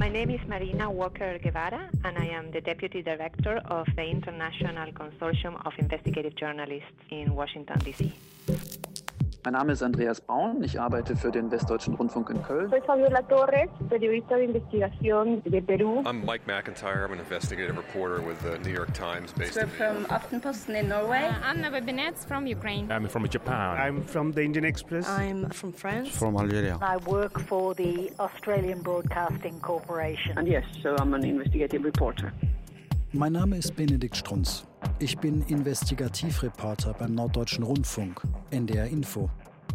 My name is Marina Walker Guevara, and I am the Deputy Director of the International Consortium of Investigative Journalists in Washington, D.C. Mein Name ist Andreas Braun, ich arbeite für den Westdeutschen Rundfunk in Köln. Soy Fabiola Torres, periodista de investigación de Perú. I'm Mike McIntyre, I'm an investigative reporter with the New York Times based We're in from Aftenposten in Norway. Uh, Anna Babinets from Ukraine. I'm from Japan. I'm from the Indian Express. I'm from France. From Algeria. I work for the Australian Broadcasting Corporation. And yes, so I'm an investigative reporter. Mein Name ist Benedikt Strunz. Ich bin Investigativreporter beim Norddeutschen Rundfunk, NDR Info.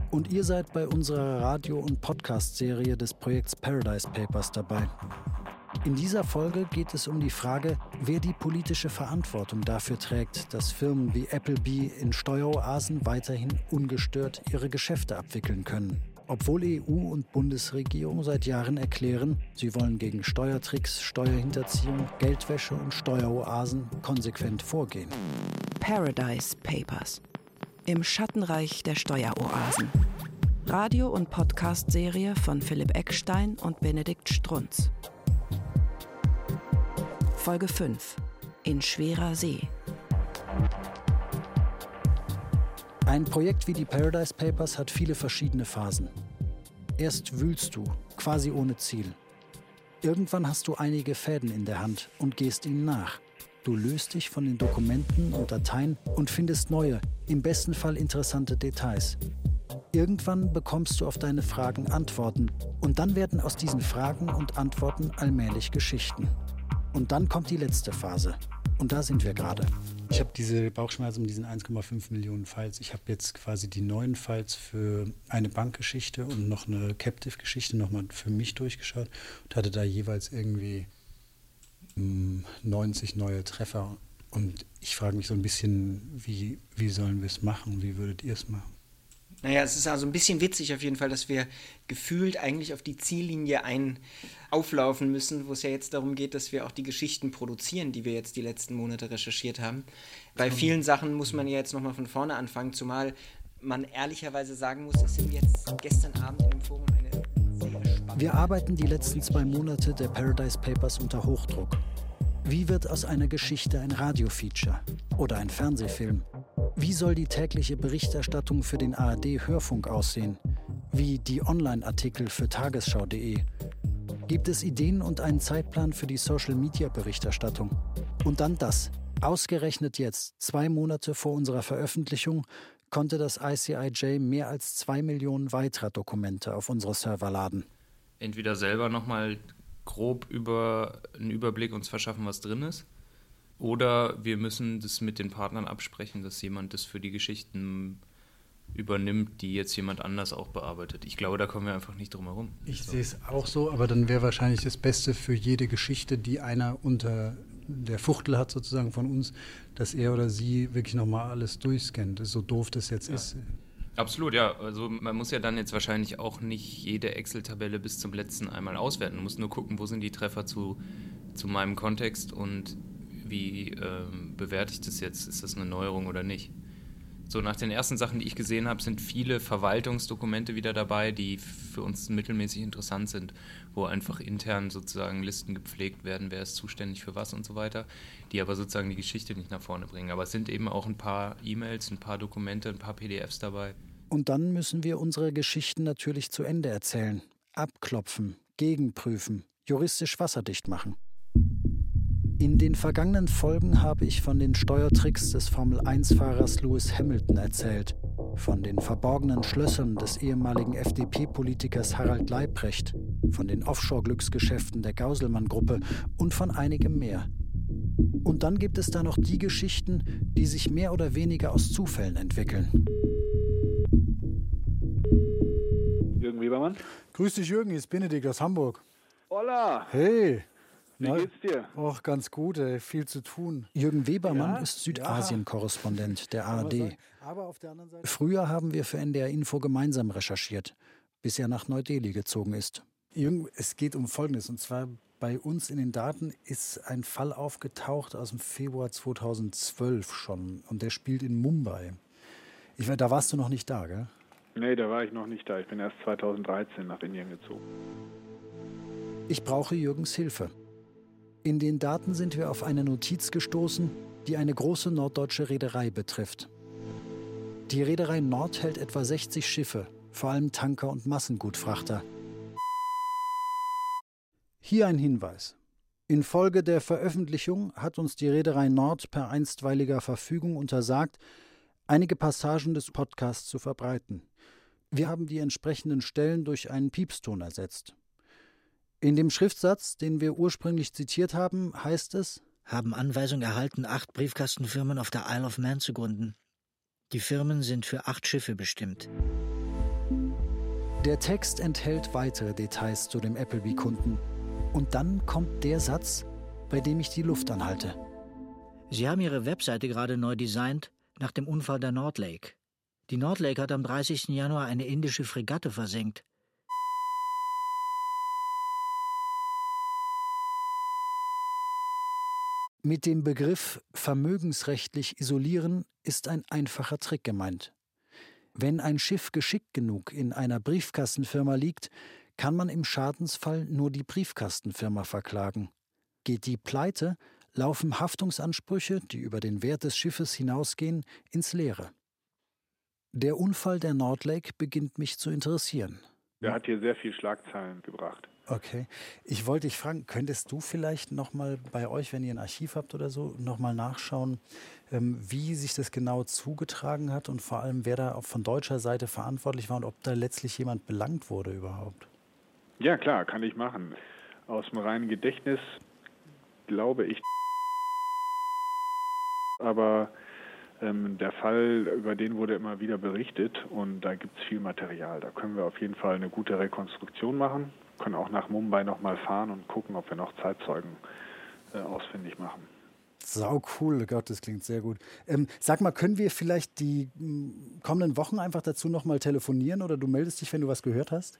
Und ihr seid bei unserer Radio- und Podcast-Serie des Projekts Paradise Papers dabei. In dieser Folge geht es um die Frage, wer die politische Verantwortung dafür trägt, dass Firmen wie Applebee in Steueroasen weiterhin ungestört ihre Geschäfte abwickeln können. Obwohl EU und Bundesregierung seit Jahren erklären, sie wollen gegen Steuertricks, Steuerhinterziehung, Geldwäsche und Steueroasen konsequent vorgehen. Paradise Papers. Im Schattenreich der Steueroasen. Radio- und Podcast-Serie von Philipp Eckstein und Benedikt Strunz. Folge 5. In schwerer See. Ein Projekt wie die Paradise Papers hat viele verschiedene Phasen. Erst wühlst du, quasi ohne Ziel. Irgendwann hast du einige Fäden in der Hand und gehst ihnen nach. Du löst dich von den Dokumenten und Dateien und findest neue, im besten Fall interessante Details. Irgendwann bekommst du auf deine Fragen Antworten und dann werden aus diesen Fragen und Antworten allmählich Geschichten. Und dann kommt die letzte Phase. Und da sind wir gerade. Ich habe diese Bauchschmerzen mit diesen 1,5 Millionen Files. Ich habe jetzt quasi die neuen Files für eine Bankgeschichte und noch eine Captive-Geschichte nochmal für mich durchgeschaut und hatte da jeweils irgendwie 90 neue Treffer. Und ich frage mich so ein bisschen, wie, wie sollen wir es machen? Wie würdet ihr es machen? Naja, es ist also ein bisschen witzig auf jeden Fall, dass wir gefühlt eigentlich auf die Ziellinie ein auflaufen müssen, wo es ja jetzt darum geht, dass wir auch die Geschichten produzieren, die wir jetzt die letzten Monate recherchiert haben. Bei vielen Sachen muss man ja jetzt nochmal von vorne anfangen, zumal man ehrlicherweise sagen muss, es sind jetzt gestern Abend in dem Forum eine sehr spannende... Wir arbeiten die letzten zwei Monate der Paradise Papers unter Hochdruck. Wie wird aus einer Geschichte ein Radiofeature oder ein Fernsehfilm? Wie soll die tägliche Berichterstattung für den ARD-Hörfunk aussehen? Wie die Online-Artikel für tagesschau.de? Gibt es Ideen und einen Zeitplan für die Social-Media-Berichterstattung? Und dann das. Ausgerechnet jetzt, zwei Monate vor unserer Veröffentlichung, konnte das ICIJ mehr als zwei Millionen weiterer Dokumente auf unsere Server laden. Entweder selber nochmal grob über einen Überblick uns verschaffen, was drin ist. Oder wir müssen das mit den Partnern absprechen, dass jemand das für die Geschichten übernimmt, die jetzt jemand anders auch bearbeitet. Ich glaube, da kommen wir einfach nicht drum herum. Ich so. sehe es auch so, aber dann wäre wahrscheinlich das Beste für jede Geschichte, die einer unter der Fuchtel hat, sozusagen von uns, dass er oder sie wirklich nochmal alles durchscannt. So doof das jetzt ja. ist. Absolut, ja. Also man muss ja dann jetzt wahrscheinlich auch nicht jede Excel-Tabelle bis zum letzten einmal auswerten. Man muss nur gucken, wo sind die Treffer zu, zu meinem Kontext und wie ähm, bewerte ich das jetzt? Ist das eine Neuerung oder nicht? So, nach den ersten Sachen, die ich gesehen habe, sind viele Verwaltungsdokumente wieder dabei, die für uns mittelmäßig interessant sind, wo einfach intern sozusagen Listen gepflegt werden, wer ist zuständig für was und so weiter, die aber sozusagen die Geschichte nicht nach vorne bringen. Aber es sind eben auch ein paar E-Mails, ein paar Dokumente, ein paar PDFs dabei. Und dann müssen wir unsere Geschichten natürlich zu Ende erzählen, abklopfen, gegenprüfen, juristisch wasserdicht machen. In den vergangenen Folgen habe ich von den Steuertricks des Formel-1-Fahrers Lewis Hamilton erzählt, von den verborgenen Schlössern des ehemaligen FDP-Politikers Harald Leibrecht, von den Offshore-Glücksgeschäften der Gauselmann-Gruppe und von einigem mehr. Und dann gibt es da noch die Geschichten, die sich mehr oder weniger aus Zufällen entwickeln. Jürgen Webermann. Grüß dich, Jürgen, hier ist Benedikt aus Hamburg. Hola. Hey. Wie geht's dir? Och, ganz gut, ey. viel zu tun. Jürgen Webermann Ja, ist Südasien-Korrespondent der Aber ARD. Aber auf der anderen Seite. Früher haben wir für NDR Info gemeinsam recherchiert, bis er nach Neu-Delhi gezogen ist. Jürgen, es geht um Folgendes. Und zwar bei uns in den Daten ist ein Fall aufgetaucht aus dem Februar 2012 schon. Und der spielt in Mumbai. Ich, war- da warst du noch nicht da, gell? Nee, da war ich noch nicht da. Ich bin erst 2013 nach Indien gezogen. Ich brauche Jürgens Hilfe. In den Daten sind wir auf eine Notiz gestoßen, die eine große norddeutsche Reederei betrifft. Die Reederei Nord hält etwa 60 Schiffe, vor allem Tanker und Massengutfrachter. Hier ein Hinweis. Infolge der Veröffentlichung hat uns die Reederei Nord per einstweiliger Verfügung untersagt, einige Passagen des Podcasts zu verbreiten. Wir haben die entsprechenden Stellen durch einen Piepston ersetzt. In dem Schriftsatz, den wir ursprünglich zitiert haben, heißt es haben Anweisung erhalten, acht Briefkastenfirmen auf der Isle of Man zu gründen. Die Firmen sind für acht Schiffe bestimmt. Der Text enthält weitere Details zu dem Appleby-Kunden. Und dann kommt der Satz, bei dem ich die Luft anhalte. Sie haben Ihre Webseite gerade neu designt nach dem Unfall der Nordlake. Die Nordlake hat am 30. Januar eine indische Fregatte versenkt. Mit dem Begriff vermögensrechtlich isolieren ist ein einfacher Trick gemeint. Wenn ein Schiff geschickt genug in einer Briefkastenfirma liegt, kann man im Schadensfall nur die Briefkastenfirma verklagen. Geht die pleite, laufen Haftungsansprüche, die über den Wert des Schiffes hinausgehen, ins Leere. Der Unfall der Nordlake beginnt mich zu interessieren. Der hat hier sehr viel Schlagzeilen gebracht. Okay. Ich wollte dich fragen, könntest du vielleicht nochmal bei euch, wenn ihr ein Archiv habt oder so, nochmal nachschauen, ähm, wie sich das genau zugetragen hat und vor allem, wer da auch von deutscher Seite verantwortlich war und ob da letztlich jemand belangt wurde überhaupt? Ja, klar, kann ich machen. Aus dem reinen Gedächtnis glaube ich. Aber ähm, der Fall, über den wurde immer wieder berichtet und da gibt es viel Material. Da können wir auf jeden Fall eine gute Rekonstruktion machen, können auch nach Mumbai nochmal fahren und gucken, ob wir noch Zeitzeugen äh, ausfindig machen. Sau cool, Gott, das klingt sehr gut. Ähm, sag mal, können wir vielleicht die m, kommenden Wochen einfach dazu nochmal telefonieren oder du meldest dich, wenn du was gehört hast?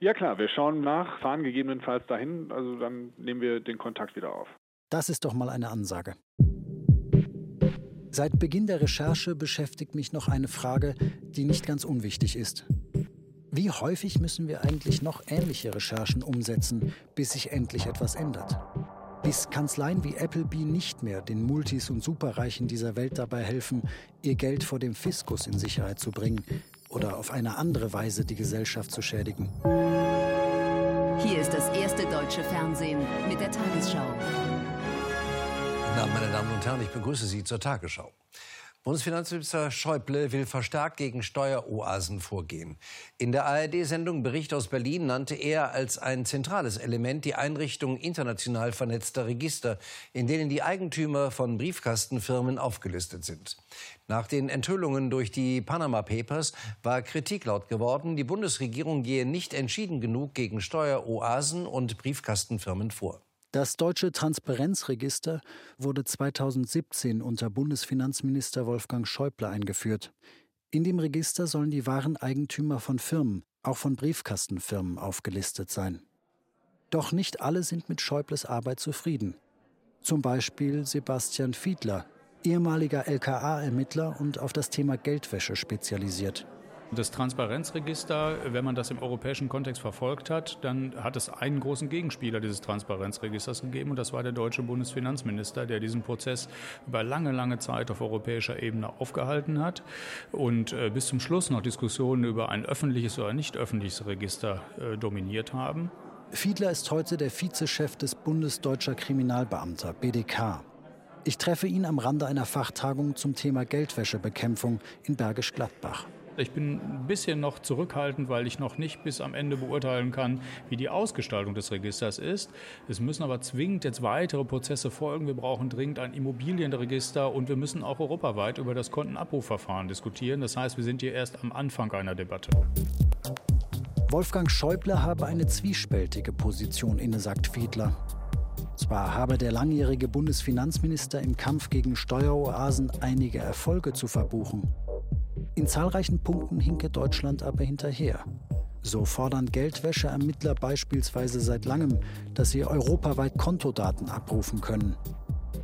Ja klar, wir schauen nach, fahren gegebenenfalls dahin, also dann nehmen wir den Kontakt wieder auf. Das ist doch mal eine Ansage. Seit Beginn der Recherche beschäftigt mich noch eine Frage, die nicht ganz unwichtig ist. Wie häufig müssen wir eigentlich noch ähnliche Recherchen umsetzen, bis sich endlich etwas ändert? Bis Kanzleien wie Appleby nicht mehr den Multis und Superreichen dieser Welt dabei helfen, ihr Geld vor dem Fiskus in Sicherheit zu bringen oder auf eine andere Weise die Gesellschaft zu schädigen. Hier ist das erste deutsche Fernsehen mit der Tagesschau. Na, meine Damen und Herren, ich begrüße Sie zur Tagesschau. Bundesfinanzminister Schäuble will verstärkt gegen Steueroasen vorgehen. In der ARD-Sendung Bericht aus Berlin nannte er als ein zentrales Element die Einrichtung international vernetzter Register, in denen die Eigentümer von Briefkastenfirmen aufgelistet sind. Nach den Enthüllungen durch die Panama Papers war Kritik laut geworden, die Bundesregierung gehe nicht entschieden genug gegen Steueroasen und Briefkastenfirmen vor. Das deutsche Transparenzregister wurde 2017 unter Bundesfinanzminister Wolfgang Schäuble eingeführt. In dem Register sollen die wahren Eigentümer von Firmen, auch von Briefkastenfirmen, aufgelistet sein. Doch nicht alle sind mit Schäubles Arbeit zufrieden. Zum Beispiel Sebastian Fiedler, ehemaliger LKA-Ermittler und auf das Thema Geldwäsche spezialisiert. Das Transparenzregister, wenn man das im europäischen Kontext verfolgt hat, dann hat es einen großen Gegenspieler dieses Transparenzregisters gegeben und das war der deutsche Bundesfinanzminister, der diesen Prozess über lange, lange Zeit auf europäischer Ebene aufgehalten hat und äh, bis zum Schluss noch Diskussionen über ein öffentliches oder nicht öffentliches Register äh, dominiert haben. Fiedler ist heute der Vizechef des Bundesdeutscher Kriminalbeamter, BDK. Ich treffe ihn am Rande einer Fachtagung zum Thema Geldwäschebekämpfung in Bergisch Gladbach. Ich bin ein bisschen noch zurückhaltend, weil ich noch nicht bis am Ende beurteilen kann, wie die Ausgestaltung des Registers ist. Es müssen aber zwingend jetzt weitere Prozesse folgen. Wir brauchen dringend ein Immobilienregister und wir müssen auch europaweit über das Kontenabrufverfahren diskutieren. Das heißt, wir sind hier erst am Anfang einer Debatte. Wolfgang Schäuble habe eine zwiespältige Position inne, sagt Fiedler. Zwar habe der langjährige Bundesfinanzminister im Kampf gegen Steueroasen einige Erfolge zu verbuchen. In zahlreichen Punkten hinke Deutschland aber hinterher. So fordern Geldwäscheermittler beispielsweise seit langem, dass sie europaweit Kontodaten abrufen können.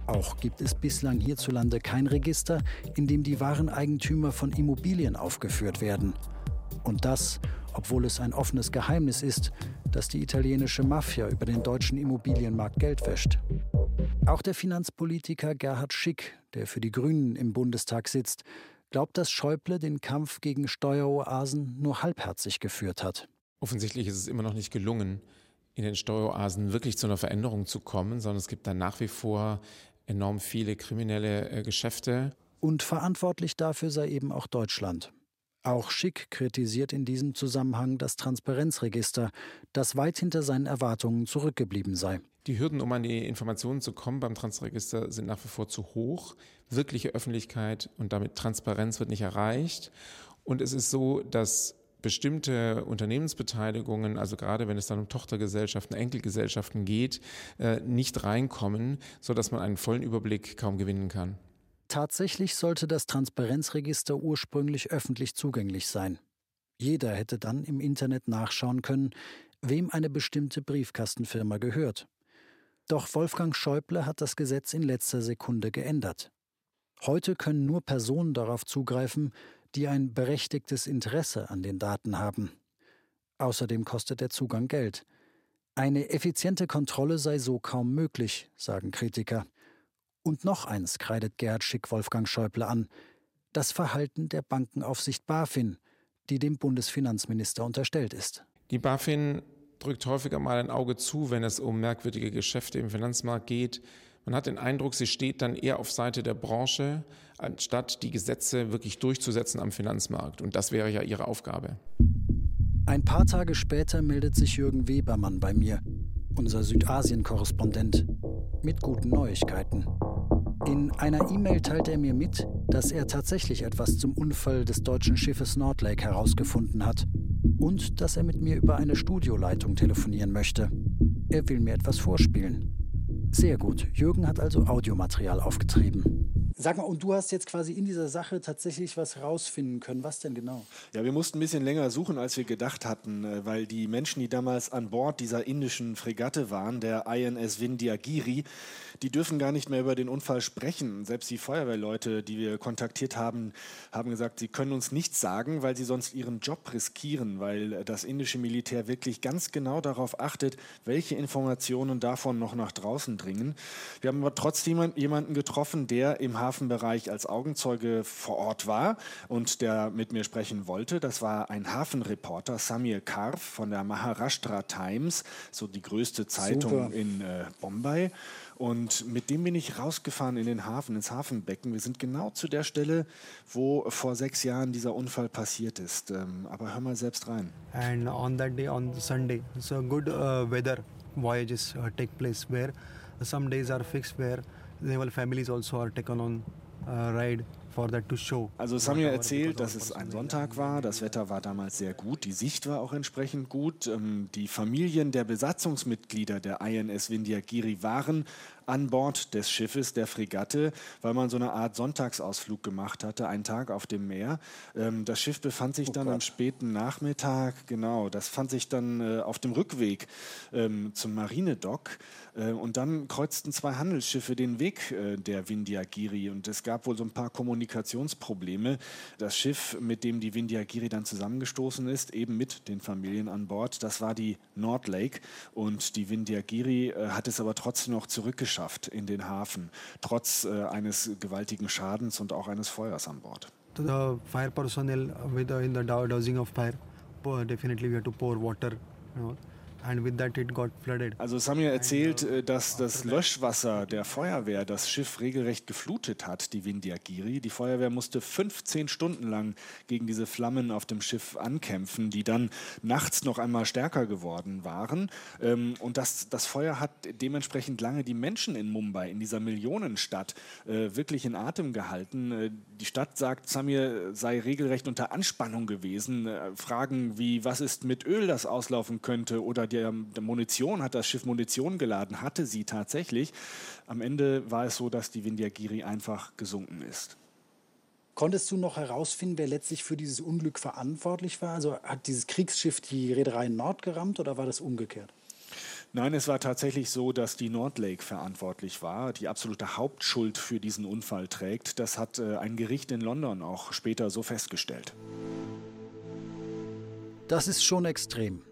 Auch gibt es bislang hierzulande kein Register, in dem die wahren Eigentümer von Immobilien aufgeführt werden. Und das, obwohl es ein offenes Geheimnis ist, dass die italienische Mafia über den deutschen Immobilienmarkt Geld wäscht. Auch der Finanzpolitiker Gerhard Schick, der für die Grünen im Bundestag sitzt, glaubt, dass Schäuble den Kampf gegen Steueroasen nur halbherzig geführt hat. Offensichtlich ist es immer noch nicht gelungen, in den Steueroasen wirklich zu einer Veränderung zu kommen, sondern es gibt da nach wie vor enorm viele kriminelle äh, Geschäfte. Und verantwortlich dafür sei eben auch Deutschland. Auch Schick kritisiert in diesem Zusammenhang das Transparenzregister, das weit hinter seinen Erwartungen zurückgeblieben sei. Die Hürden, um an die Informationen zu kommen beim Transregister, sind nach wie vor zu hoch. Wirkliche Öffentlichkeit und damit Transparenz wird nicht erreicht. Und es ist so, dass bestimmte Unternehmensbeteiligungen, also gerade wenn es dann um Tochtergesellschaften, Enkelgesellschaften geht, äh, nicht reinkommen, sodass man einen vollen Überblick kaum gewinnen kann. Tatsächlich sollte das Transparenzregister ursprünglich öffentlich zugänglich sein. Jeder hätte dann im Internet nachschauen können, wem eine bestimmte Briefkastenfirma gehört. Doch Wolfgang Schäuble hat das Gesetz in letzter Sekunde geändert. Heute können nur Personen darauf zugreifen, die ein berechtigtes Interesse an den Daten haben. Außerdem kostet der Zugang Geld. Eine effiziente Kontrolle sei so kaum möglich, sagen Kritiker. Und noch eins kreidet Gerhard Schick Wolfgang Schäuble an: das Verhalten der Bankenaufsicht BaFin, die dem Bundesfinanzminister unterstellt ist. Die BaFin drückt häufiger mal ein Auge zu, wenn es um merkwürdige Geschäfte im Finanzmarkt geht. Man hat den Eindruck, sie steht dann eher auf Seite der Branche, anstatt die Gesetze wirklich durchzusetzen am Finanzmarkt. Und das wäre ja ihre Aufgabe. Ein paar Tage später meldet sich Jürgen Webermann bei mir, unser Südasien-Korrespondent, mit guten Neuigkeiten. In einer E-Mail teilt er mir mit, dass er tatsächlich etwas zum Unfall des deutschen Schiffes Nordlake herausgefunden hat und dass er mit mir über eine Studioleitung telefonieren möchte. Er will mir etwas vorspielen. Sehr gut. Jürgen hat also Audiomaterial aufgetrieben. Sag mal, und du hast jetzt quasi in dieser Sache tatsächlich was rausfinden können. Was denn genau? Ja, wir mussten ein bisschen länger suchen, als wir gedacht hatten, äh, weil die Menschen, die damals an Bord dieser indischen Fregatte waren, der INS Vindhyagiri, die dürfen gar nicht mehr über den Unfall sprechen. Selbst die Feuerwehrleute, die wir kontaktiert haben, haben gesagt, sie können uns nichts sagen, weil sie sonst ihren Job riskieren, weil das indische Militär wirklich ganz genau darauf achtet, welche Informationen davon noch nach draußen dringen. Wir haben aber trotzdem jemanden getroffen, der im Hafenbereich als Augenzeuge vor Ort war und der mit mir sprechen wollte. Das war ein Hafenreporter, Samir Karf von der Maharashtra Times, so die größte Zeitung Super. in äh, Bombay. Und mit dem bin ich rausgefahren in den Hafen, ins Hafenbecken. Wir sind genau zu der Stelle, wo vor sechs Jahren dieser Unfall passiert ist. Ähm, aber hör mal selbst rein. And on that day, on Sunday, so good uh, weather voyages uh, take place where some days are fixed where naval families also are taken on uh, ride also Samir erzählt, dass es ein Sonntag war, das Wetter war damals sehr gut, die Sicht war auch entsprechend gut. Ähm, die Familien der Besatzungsmitglieder der INS Vindhyagiri waren an Bord des Schiffes, der Fregatte, weil man so eine Art Sonntagsausflug gemacht hatte, einen Tag auf dem Meer. Ähm, das Schiff befand sich oh dann Gott. am späten Nachmittag, genau, das fand sich dann äh, auf dem Rückweg ähm, zum Marinedock. Äh, und dann kreuzten zwei Handelsschiffe den Weg äh, der Vindhyagiri und es gab wohl so ein paar Kommunikationsprobleme. Das Schiff, mit dem die Vindhyagiri dann zusammengestoßen ist, eben mit den Familien an Bord, das war die Nordlake und die Vindhyagiri äh, hat es aber trotzdem noch zurückgeschafft geschafft in den Hafen, trotz äh, eines gewaltigen Schadens und auch eines Feuers an Bord. The fire personnel with uh, in the dowsing of fire, definitely we have to pour water. You know. Also Samir erzählt, uh, äh, dass das Löschwasser der Feuerwehr das Schiff regelrecht geflutet hat, die Vindhyagiri. Die Feuerwehr musste 15 Stunden lang gegen diese Flammen auf dem Schiff ankämpfen, die dann nachts noch einmal stärker geworden waren. Ähm, und das, das Feuer hat dementsprechend lange die Menschen in Mumbai, in dieser Millionenstadt, äh, wirklich in Atem gehalten. Äh, die Stadt sagt, Samir sei regelrecht unter Anspannung gewesen. Fragen wie, was ist mit Öl, das auslaufen könnte, oder der, der Munition, hat das Schiff Munition geladen, hatte sie tatsächlich. Am Ende war es so, dass die Vindhyagiri einfach gesunken ist. Konntest du noch herausfinden, wer letztlich für dieses Unglück verantwortlich war? Also hat dieses Kriegsschiff die Reederei Nord gerammt oder war das umgekehrt? Nein, es war tatsächlich so, dass die Nordlake verantwortlich war, die absolute Hauptschuld für diesen Unfall trägt. Das hat äh, ein Gericht in London auch später so festgestellt. Das ist schon extrem.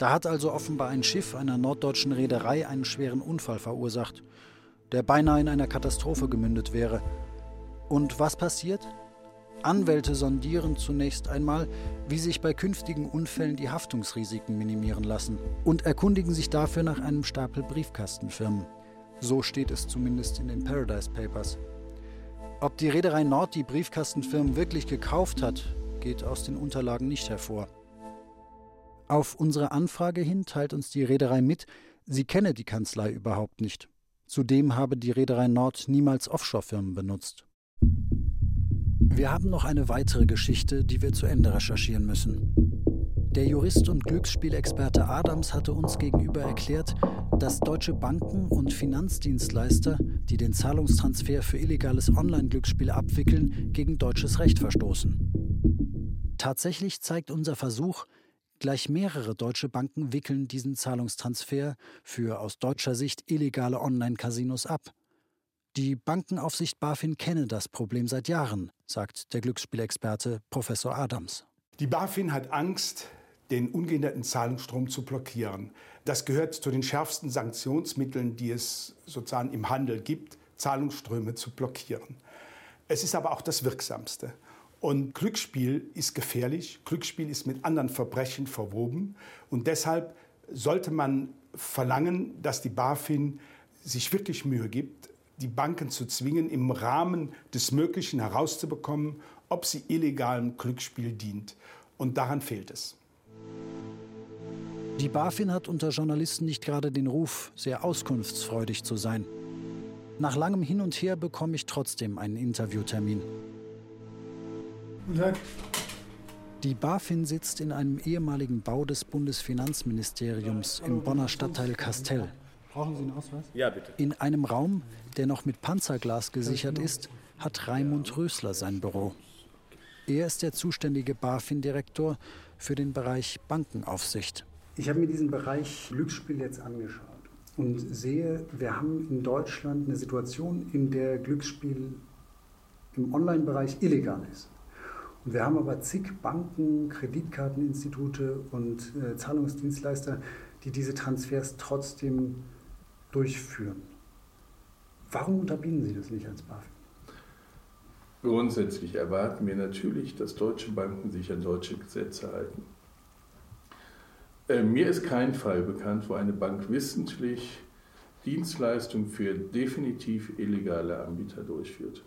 Da hat also offenbar ein Schiff einer norddeutschen Reederei einen schweren Unfall verursacht, der beinahe in einer Katastrophe gemündet wäre. Und was passiert? Anwälte sondieren zunächst einmal, wie sich bei künftigen Unfällen die Haftungsrisiken minimieren lassen und erkundigen sich dafür nach einem Stapel Briefkastenfirmen. So steht es zumindest in den Paradise Papers. Ob die Reederei Nord die Briefkastenfirmen wirklich gekauft hat, geht aus den Unterlagen nicht hervor. Auf unsere Anfrage hin teilt uns die Reederei mit, sie kenne die Kanzlei überhaupt nicht. Zudem habe die Reederei Nord niemals Offshore-Firmen benutzt. Wir haben noch eine weitere Geschichte, die wir zu Ende recherchieren müssen. Der Jurist und Glücksspielexperte Adams hatte uns gegenüber erklärt, dass deutsche Banken und Finanzdienstleister, die den Zahlungstransfer für illegales Online-Glücksspiel abwickeln, gegen deutsches Recht verstoßen. Tatsächlich zeigt unser Versuch, Gleich mehrere deutsche Banken wickeln diesen Zahlungstransfer für aus deutscher Sicht illegale Online-Casinos ab. Die Bankenaufsicht BaFin kenne das Problem seit Jahren, sagt der Glücksspielexperte Professor Adams. Die BaFin hat Angst, den ungehinderten Zahlungsstrom zu blockieren. Das gehört zu den schärfsten Sanktionsmitteln, die es sozusagen im Handel gibt, Zahlungsströme zu blockieren. Es ist aber auch das Wirksamste. Und Glücksspiel ist gefährlich. Glücksspiel ist mit anderen Verbrechen verwoben. Und deshalb sollte man verlangen, dass die BaFin sich wirklich Mühe gibt, die Banken zu zwingen, im Rahmen des Möglichen herauszubekommen, ob sie illegalem Glücksspiel dient. Und daran fehlt es. Die BaFin hat unter Journalisten nicht gerade den Ruf, sehr auskunftsfreudig zu sein. Nach langem Hin und Her bekomme ich trotzdem einen Interviewtermin. Die BaFin sitzt in einem ehemaligen Bau des Bundesfinanzministeriums im Bonner Stadtteil Kastel. Brauchen Sie einen Ausweis? Ja, bitte. In einem Raum, der noch mit Panzerglas gesichert ist, hat Raimund Rösler sein Büro. Er ist der zuständige BaFin-Direktor für den Bereich Bankenaufsicht. Ich habe mir diesen Bereich Glücksspiel jetzt angeschaut und sehe, wir haben in Deutschland eine Situation, in der Glücksspiel im Online-Bereich illegal ist. Und wir haben aber zig Banken, Kreditkarteninstitute und äh, Zahlungsdienstleister, die diese Transfers trotzdem durchführen. Warum unterbinden Sie das nicht als BaFin? Grundsätzlich erwarten wir natürlich, dass deutsche Banken sich an deutsche Gesetze halten. Äh, mir ist kein Fall bekannt, wo eine Bank wissentlich Dienstleistungen für definitiv illegale Anbieter durchführt.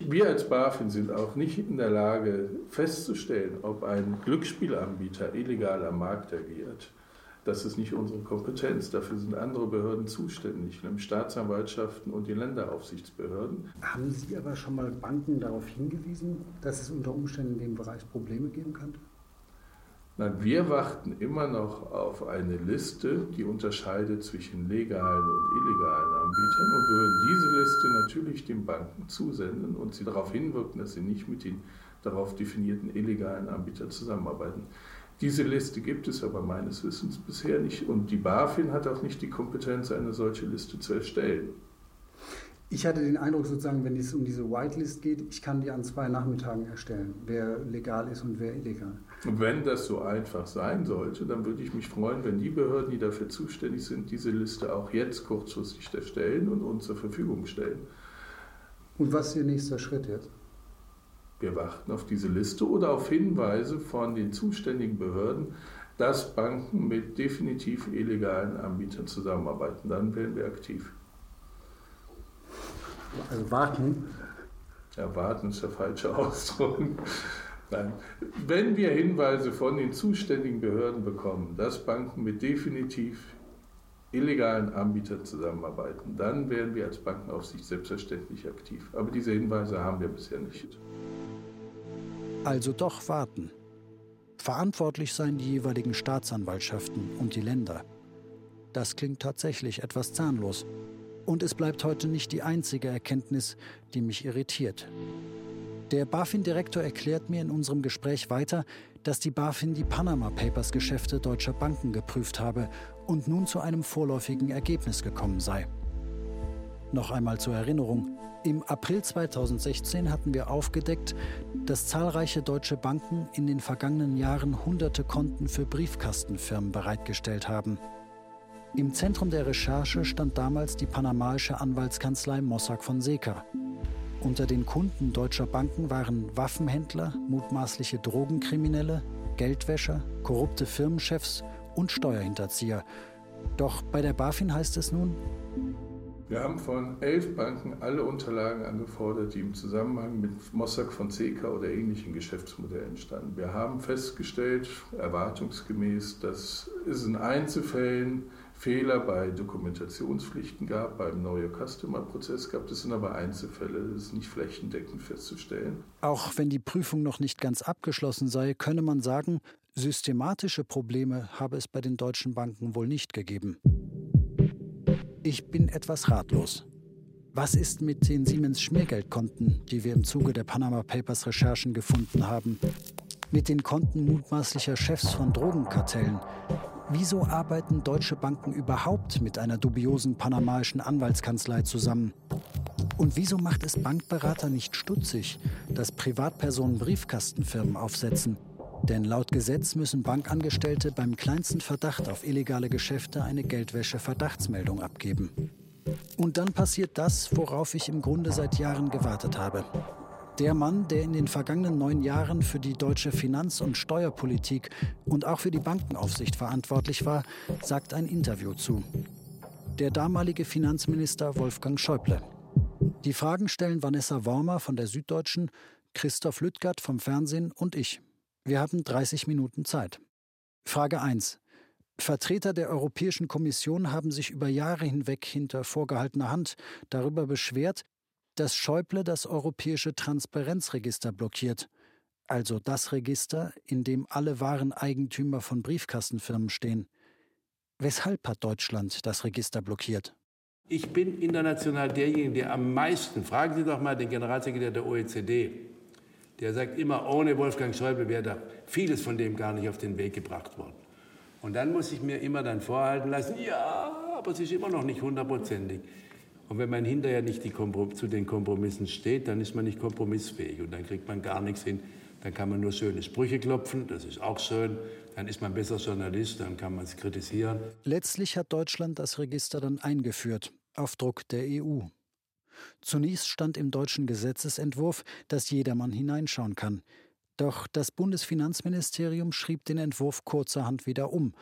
Wir als BaFin sind auch nicht in der Lage festzustellen, ob ein Glücksspielanbieter illegal am Markt agiert. Das ist nicht unsere Kompetenz. Dafür sind andere Behörden zuständig, nämlich Staatsanwaltschaften und die Länderaufsichtsbehörden. Haben Sie aber schon mal Banken darauf hingewiesen, dass es unter Umständen in dem Bereich Probleme geben könnte? Nein, wir warten immer noch auf eine Liste, die unterscheidet zwischen legalen und illegalen Anbietern und würden diese Liste natürlich den Banken zusenden und sie darauf hinwirken, dass sie nicht mit den darauf definierten illegalen Anbietern zusammenarbeiten. Diese Liste gibt es aber meines Wissens bisher nicht und die BaFin hat auch nicht die Kompetenz, eine solche Liste zu erstellen. Ich hatte den Eindruck, sozusagen, wenn es um diese Whitelist geht, ich kann die an zwei Nachmittagen erstellen, wer legal ist und wer illegal. Und wenn das so einfach sein sollte, dann würde ich mich freuen, wenn die Behörden, die dafür zuständig sind, diese Liste auch jetzt kurzfristig erstellen und uns zur Verfügung stellen. Und was ist Ihr nächster Schritt jetzt? Wir warten auf diese Liste oder auf Hinweise von den zuständigen Behörden, dass Banken mit definitiv illegalen Anbietern zusammenarbeiten. Dann werden wir aktiv. Also warten? Ja, warten ist der falsche Ausdruck. Nein. Wenn wir Hinweise von den zuständigen Behörden bekommen, dass Banken mit definitiv illegalen Anbietern zusammenarbeiten, dann werden wir als Bankenaufsicht selbstverständlich aktiv. Aber diese Hinweise haben wir bisher nicht. Also doch warten. Verantwortlich seien die jeweiligen Staatsanwaltschaften und die Länder. Das klingt tatsächlich etwas zahnlos. Und es bleibt heute nicht die einzige Erkenntnis, die mich irritiert. Der BaFin-Direktor erklärt mir in unserem Gespräch weiter, dass die BaFin die Panama Papers Geschäfte deutscher Banken geprüft habe und nun zu einem vorläufigen Ergebnis gekommen sei. Noch einmal zur Erinnerung, Im April 2016 hatten wir aufgedeckt, dass zahlreiche deutsche Banken in den vergangenen Jahren hunderte Konten für Briefkastenfirmen bereitgestellt haben. Im Zentrum der Recherche stand damals die panamaische Anwaltskanzlei Mossack Fonseca. Unter den Kunden deutscher Banken waren Waffenhändler, mutmaßliche Drogenkriminelle, Geldwäscher, korrupte Firmenchefs und Steuerhinterzieher. Doch bei der BaFin heißt es nun, wir haben von elf Banken alle Unterlagen angefordert, die im Zusammenhang mit Mossack Fonseca oder ähnlichen Geschäftsmodellen standen. Wir haben festgestellt, erwartungsgemäß, dass es in Einzelfällen Fehler bei Dokumentationspflichten gab, beim Neue Customer-Prozess gab. Das sind aber Einzelfälle, das ist nicht flächendeckend festzustellen. Auch wenn die Prüfung noch nicht ganz abgeschlossen sei, könne man sagen, systematische Probleme habe es bei den deutschen Banken wohl nicht gegeben. Ich bin etwas ratlos. Was ist mit den Siemens Schmiergeldkonten, die wir im Zuge der Panama Papers Recherchen gefunden haben? Mit den Konten mutmaßlicher Chefs von Drogenkartellen? Wieso arbeiten deutsche Banken überhaupt mit einer dubiosen panamaischen Anwaltskanzlei zusammen? Und wieso macht es Bankberater nicht stutzig, dass Privatpersonen Briefkastenfirmen aufsetzen denn laut Gesetz müssen Bankangestellte beim kleinsten Verdacht auf illegale Geschäfte eine Geldwäsche-Verdachtsmeldung abgeben. Und dann passiert das, worauf ich im Grunde seit Jahren gewartet habe. Der Mann, der in den vergangenen neun Jahren für die deutsche Finanz- und Steuerpolitik und auch für die Bankenaufsicht verantwortlich war, sagt ein Interview zu. Der damalige Finanzminister Wolfgang Schäuble. Die Fragen stellen Vanessa Wormer von der Süddeutschen, Christoph Lüttgert vom Fernsehen und ich. Wir haben 30 Minuten Zeit. Frage 1. Vertreter der Europäischen Kommission haben sich über Jahre hinweg hinter vorgehaltener Hand darüber beschwert, dass Schäuble das europäische Transparenzregister blockiert, also das Register, in dem alle wahren Eigentümer von Briefkastenfirmen stehen. Weshalb hat Deutschland das Register blockiert? Ich bin international derjenige, der am meisten, fragen Sie doch mal den Generalsekretär der OECD, der sagt immer, ohne Wolfgang Schäuble wäre da vieles von dem gar nicht auf den Weg gebracht worden. Und dann muss ich mir immer dann vorhalten lassen, ja, aber es ist immer noch nicht hundertprozentig. Und wenn man hinterher nicht zu den Kompromissen steht, dann ist man nicht kompromissfähig und dann kriegt man gar nichts hin. Dann kann man nur schöne Sprüche klopfen, das ist auch schön. Dann ist man besser Journalist, dann kann man es kritisieren. Letztlich hat Deutschland das Register dann eingeführt, auf Druck der EU. Zunächst stand im deutschen Gesetzesentwurf, dass jedermann hineinschauen kann. Doch das Bundesfinanzministerium schrieb den Entwurf kurzerhand wieder um.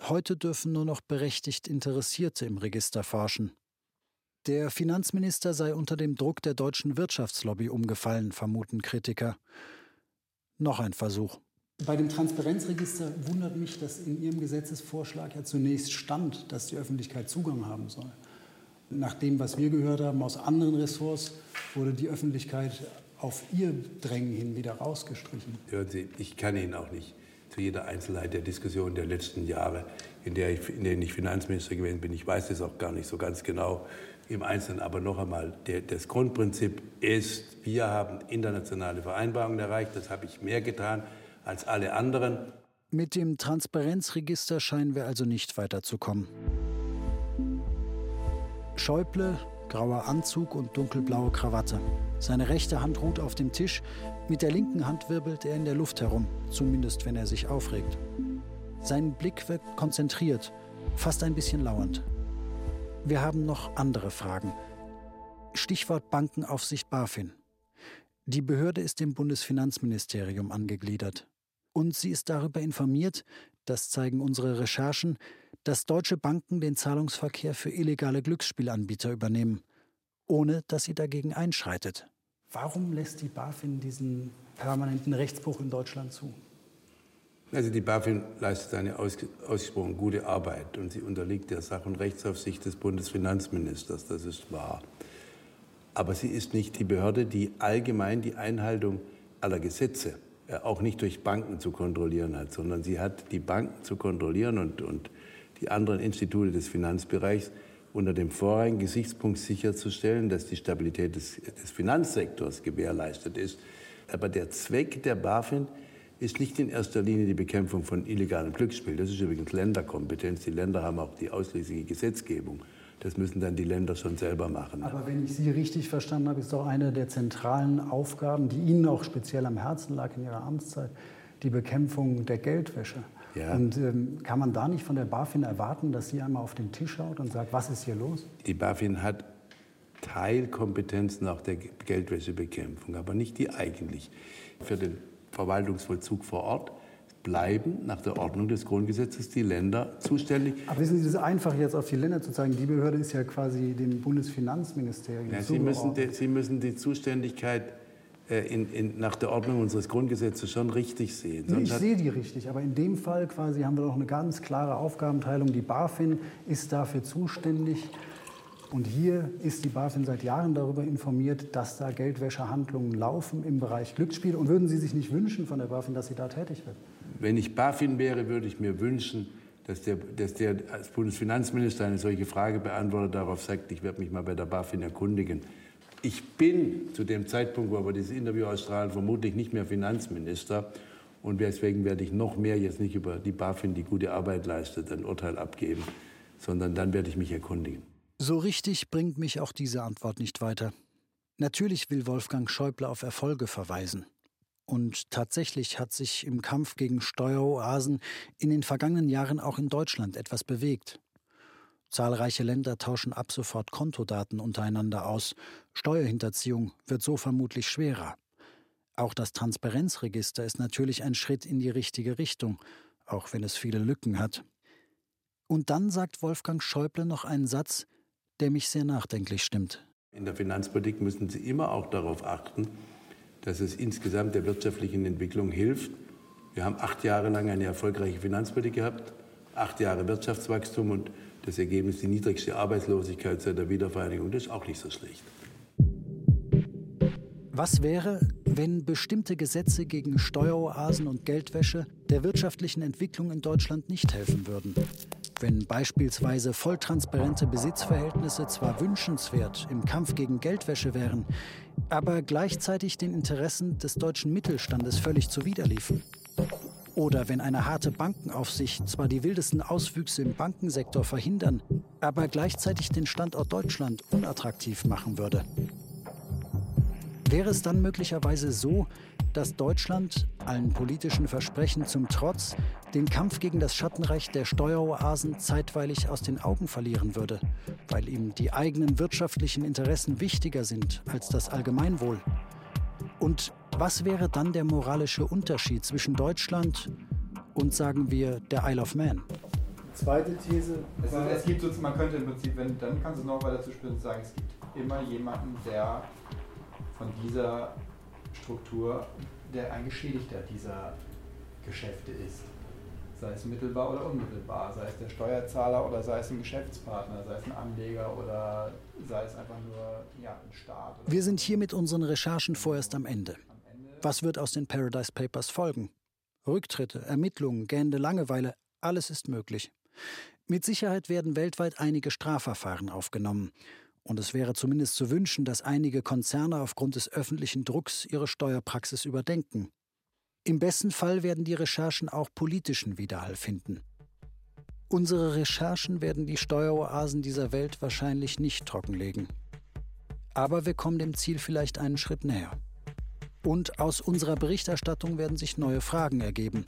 Heute dürfen nur noch berechtigt Interessierte im Register forschen. Der Finanzminister sei unter dem Druck der deutschen Wirtschaftslobby umgefallen, vermuten Kritiker. Noch ein Versuch. Bei dem Transparenzregister wundert mich, dass in Ihrem Gesetzesvorschlag ja zunächst stand, dass die Öffentlichkeit Zugang haben soll. Nach dem, was wir gehört haben aus anderen Ressorts, wurde die Öffentlichkeit auf ihr Drängen hin wieder rausgestrichen. Hören Sie, ich kann Ihnen auch nicht zu jeder Einzelheit der Diskussion der letzten Jahre, in, der ich, in denen ich Finanzminister gewesen bin, ich weiß das auch gar nicht so ganz genau im Einzelnen, aber noch einmal, der, das Grundprinzip ist, wir haben internationale Vereinbarungen erreicht, das habe ich mehr getan als alle anderen. Mit dem Transparenzregister scheinen wir also nicht weiterzukommen. Schäuble, grauer Anzug und dunkelblaue Krawatte. Seine rechte Hand ruht auf dem Tisch, mit der linken Hand wirbelt er in der Luft herum, zumindest wenn er sich aufregt. Sein Blick wirkt konzentriert, fast ein bisschen lauernd. Wir haben noch andere Fragen. Stichwort Bankenaufsicht BaFin. Die Behörde ist dem Bundesfinanzministerium angegliedert. Und sie ist darüber informiert, das zeigen unsere Recherchen, dass deutsche Banken den Zahlungsverkehr für illegale Glücksspielanbieter übernehmen, ohne dass sie dagegen einschreitet. Warum lässt die BaFin diesen permanenten Rechtsbruch in Deutschland zu? Also die BaFin leistet eine ausgesprochen gute Arbeit und sie unterliegt der Sach- und Rechtsaufsicht des Bundesfinanzministers, das ist wahr. Aber sie ist nicht die Behörde, die allgemein die Einhaltung aller Gesetze äh, auch nicht durch Banken zu kontrollieren hat, sondern sie hat die Banken zu kontrollieren und, und die anderen Institute des Finanzbereichs unter dem vorrangigen Gesichtspunkt sicherzustellen, dass die Stabilität des, des Finanzsektors gewährleistet ist. Aber der Zweck der BaFin ist nicht in erster Linie die Bekämpfung von illegalem Glücksspiel. Das ist übrigens Länderkompetenz. Die Länder haben auch die ausschließliche Gesetzgebung Das müssen dann die Länder schon selber machen. Aber wenn ich Sie richtig verstanden habe, ist doch eine der zentralen Aufgaben, die Ihnen auch speziell am Herzen lag in Ihrer Amtszeit, die Bekämpfung der Geldwäsche. Ja. Und ähm, kann man da nicht von der BaFin erwarten, dass sie einmal auf den Tisch schaut und sagt, was ist hier los? Die BaFin hat Teilkompetenzen auch der Geldwäschebekämpfung, aber nicht die eigentlich. Für den Verwaltungsvollzug vor Ort bleiben nach der Ordnung des Grundgesetzes die Länder zuständig. Aber wissen Sie, das ist einfach jetzt auf die Länder zu zeigen. Die Behörde ist ja quasi dem Bundesfinanzministerium. Ja, Sie, müssen die, Sie müssen die Zuständigkeit äh, in, in, nach der Ordnung unseres Grundgesetzes schon richtig sehen. Nee, ich sehe die richtig, aber in dem Fall quasi haben wir doch eine ganz klare Aufgabenteilung. Die BaFin ist dafür zuständig. Und hier ist die BaFin seit Jahren darüber informiert, dass da Geldwäschehandlungen laufen im Bereich Glücksspiel. Und würden Sie sich nicht wünschen von der BaFin, dass sie da tätig wird? Wenn ich BaFin wäre, würde ich mir wünschen, dass der, dass der als Bundesfinanzminister eine solche Frage beantwortet, darauf sagt, ich werde mich mal bei der BaFin erkundigen. Ich bin zu dem Zeitpunkt, wo wir dieses Interview ausstrahlen, vermutlich nicht mehr Finanzminister. Und deswegen werde ich noch mehr jetzt nicht über die BaFin, die gute Arbeit leistet, ein Urteil abgeben, sondern dann werde ich mich erkundigen. So richtig bringt mich auch diese Antwort nicht weiter. Natürlich will Wolfgang Schäuble auf Erfolge verweisen. Und tatsächlich hat sich im Kampf gegen Steueroasen in den vergangenen Jahren auch in Deutschland etwas bewegt. Zahlreiche Länder tauschen ab sofort Kontodaten untereinander aus. Steuerhinterziehung wird so vermutlich schwerer. Auch das Transparenzregister ist natürlich ein Schritt in die richtige Richtung, auch wenn es viele Lücken hat. Und dann sagt Wolfgang Schäuble noch einen Satz, der mich sehr nachdenklich stimmt. In der Finanzpolitik müssen Sie immer auch darauf achten, dass es insgesamt der wirtschaftlichen Entwicklung hilft. Wir haben acht Jahre lang eine erfolgreiche Finanzpolitik gehabt, acht Jahre Wirtschaftswachstum und das Ergebnis die niedrigste Arbeitslosigkeit seit der Wiedervereinigung. Das ist auch nicht so schlecht. Was wäre, wenn bestimmte Gesetze gegen Steueroasen und Geldwäsche der wirtschaftlichen Entwicklung in Deutschland nicht helfen würden? Wenn beispielsweise volltransparente Besitzverhältnisse zwar wünschenswert im Kampf gegen Geldwäsche wären, aber gleichzeitig den Interessen des deutschen Mittelstandes völlig zuwiderliefen. Oder wenn eine harte Bankenaufsicht zwar die wildesten Auswüchse im Bankensektor verhindern, aber gleichzeitig den Standort Deutschland unattraktiv machen würde. Wäre es dann möglicherweise so, dass Deutschland, allen politischen Versprechen zum Trotz, den Kampf gegen das Schattenreich der Steueroasen zeitweilig aus den Augen verlieren würde, weil ihm die eigenen wirtschaftlichen Interessen wichtiger sind als das Allgemeinwohl. Und was wäre dann der moralische Unterschied zwischen Deutschland und, sagen wir, der Isle of Man? Zweite These. Es, es gibt so, man könnte im Prinzip, wenn, dann kannst du noch weiter zu spielen sagen, es gibt immer jemanden, der von dieser Struktur, der ein Geschädigter dieser Geschäfte ist. Sei es mittelbar oder unmittelbar, sei es der Steuerzahler oder sei es ein Geschäftspartner, sei es ein Anleger oder sei es einfach nur ja, ein Staat. Wir sind hier mit unseren Recherchen vorerst am Ende. Was wird aus den Paradise Papers folgen? Rücktritte, Ermittlungen, gähnende Langeweile, alles ist möglich. Mit Sicherheit werden weltweit einige Strafverfahren aufgenommen. Und es wäre zumindest zu wünschen, dass einige Konzerne aufgrund des öffentlichen Drucks ihre Steuerpraxis überdenken. Im besten Fall werden die Recherchen auch politischen Widerhall finden. Unsere Recherchen werden die Steueroasen dieser Welt wahrscheinlich nicht trockenlegen. Aber wir kommen dem Ziel vielleicht einen Schritt näher. Und aus unserer Berichterstattung werden sich neue Fragen ergeben.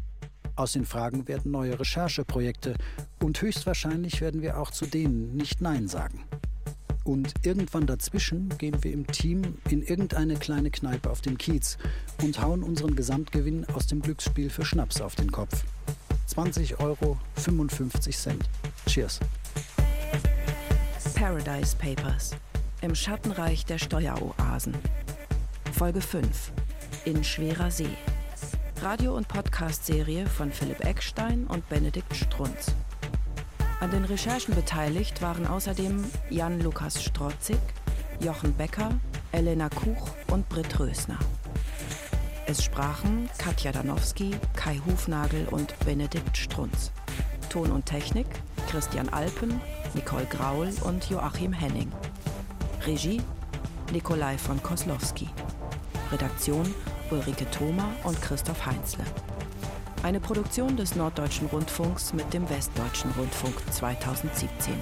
Aus den Fragen werden neue Rechercheprojekte und höchstwahrscheinlich werden wir auch zu denen nicht Nein sagen. Und irgendwann dazwischen gehen wir im Team in irgendeine kleine Kneipe auf den Kiez und hauen unseren Gesamtgewinn aus dem Glücksspiel für Schnaps auf den Kopf. 20 Euro, 55 Cent. Cheers. Paradise Papers. Im Schattenreich der Steueroasen. Folge 5. In schwerer See. Radio- und Podcast-Serie von Philipp Eckstein und Benedikt Strunz. An den Recherchen beteiligt waren außerdem Jan-Lukas Strotzig, Jochen Becker, Elena Kuch und Britt Rösner. Es sprachen Katja Danowski, Kai Hufnagel und Benedikt Strunz. Ton und Technik Christian Alpen, Nicole Graul und Joachim Henning. Regie Nikolai von Koslowski. Redaktion Ulrike Thoma und Christoph Heinzle. Eine Produktion des Norddeutschen Rundfunks mit dem Westdeutschen Rundfunk 2017.